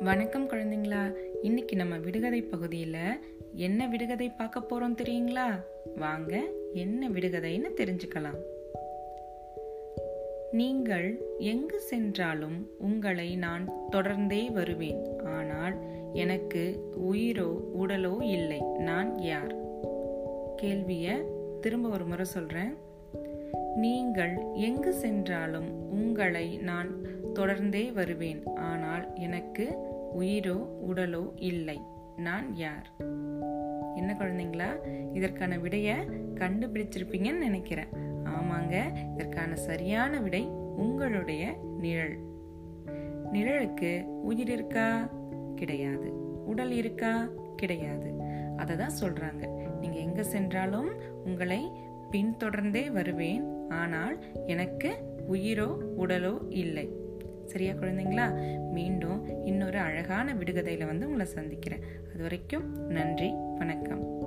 வணக்கம் குழந்தைங்களா. இன்னைக்கு நம்ம விடுகதை பகுதியில் என்ன விடுகதை பார்க்க போறோம் தெரியுங்களா? வாங்க என்ன விடுகதைன்னு தெரிஞ்சுக்கலாம். நீங்கள் எங்கு சென்றாலும் உங்களை நான் தொடர்ந்தே வருவேன். ஆனால் எனக்கு உயிரோ உடலோ இல்லை. நான் யார்? கேள்விய திரும்ப ஒரு முறை சொல்றேன். நீங்கள் எங்கு சென்றாலும் உங்களை நான் தொடர்ந்தே வருவேன். ஆனால் எனக்கு உயிரோ உடலோ இல்லை. நான் யார்? என்ன குழந்தைங்களா? இதற்கான விடையை கண்டுபிடிச்சிருப்பீங்கன்னு நினைக்கிறேன். ஆமாங்க இதற்கான சரியான விடை உங்களுடைய நிழல். நிழலுக்கு உயிர் இருக்கா? கிடையாது. உடல் இருக்கா? கிடையாது. அதை தான் சொல்கிறாங்க நீங்கள் எங்கே சென்றாலும் உங்களை பின்தொடர்ந்தே வருவேன். ஆனால் எனக்கு உயிரோ உடலோ இல்லை. சரியா குழந்தைங்களா? மீண்டும் இன்னொரு அழகான விடுகதையில வந்து உங்களை சந்திக்கிறேன். அது வரைக்கும் நன்றி வணக்கம்.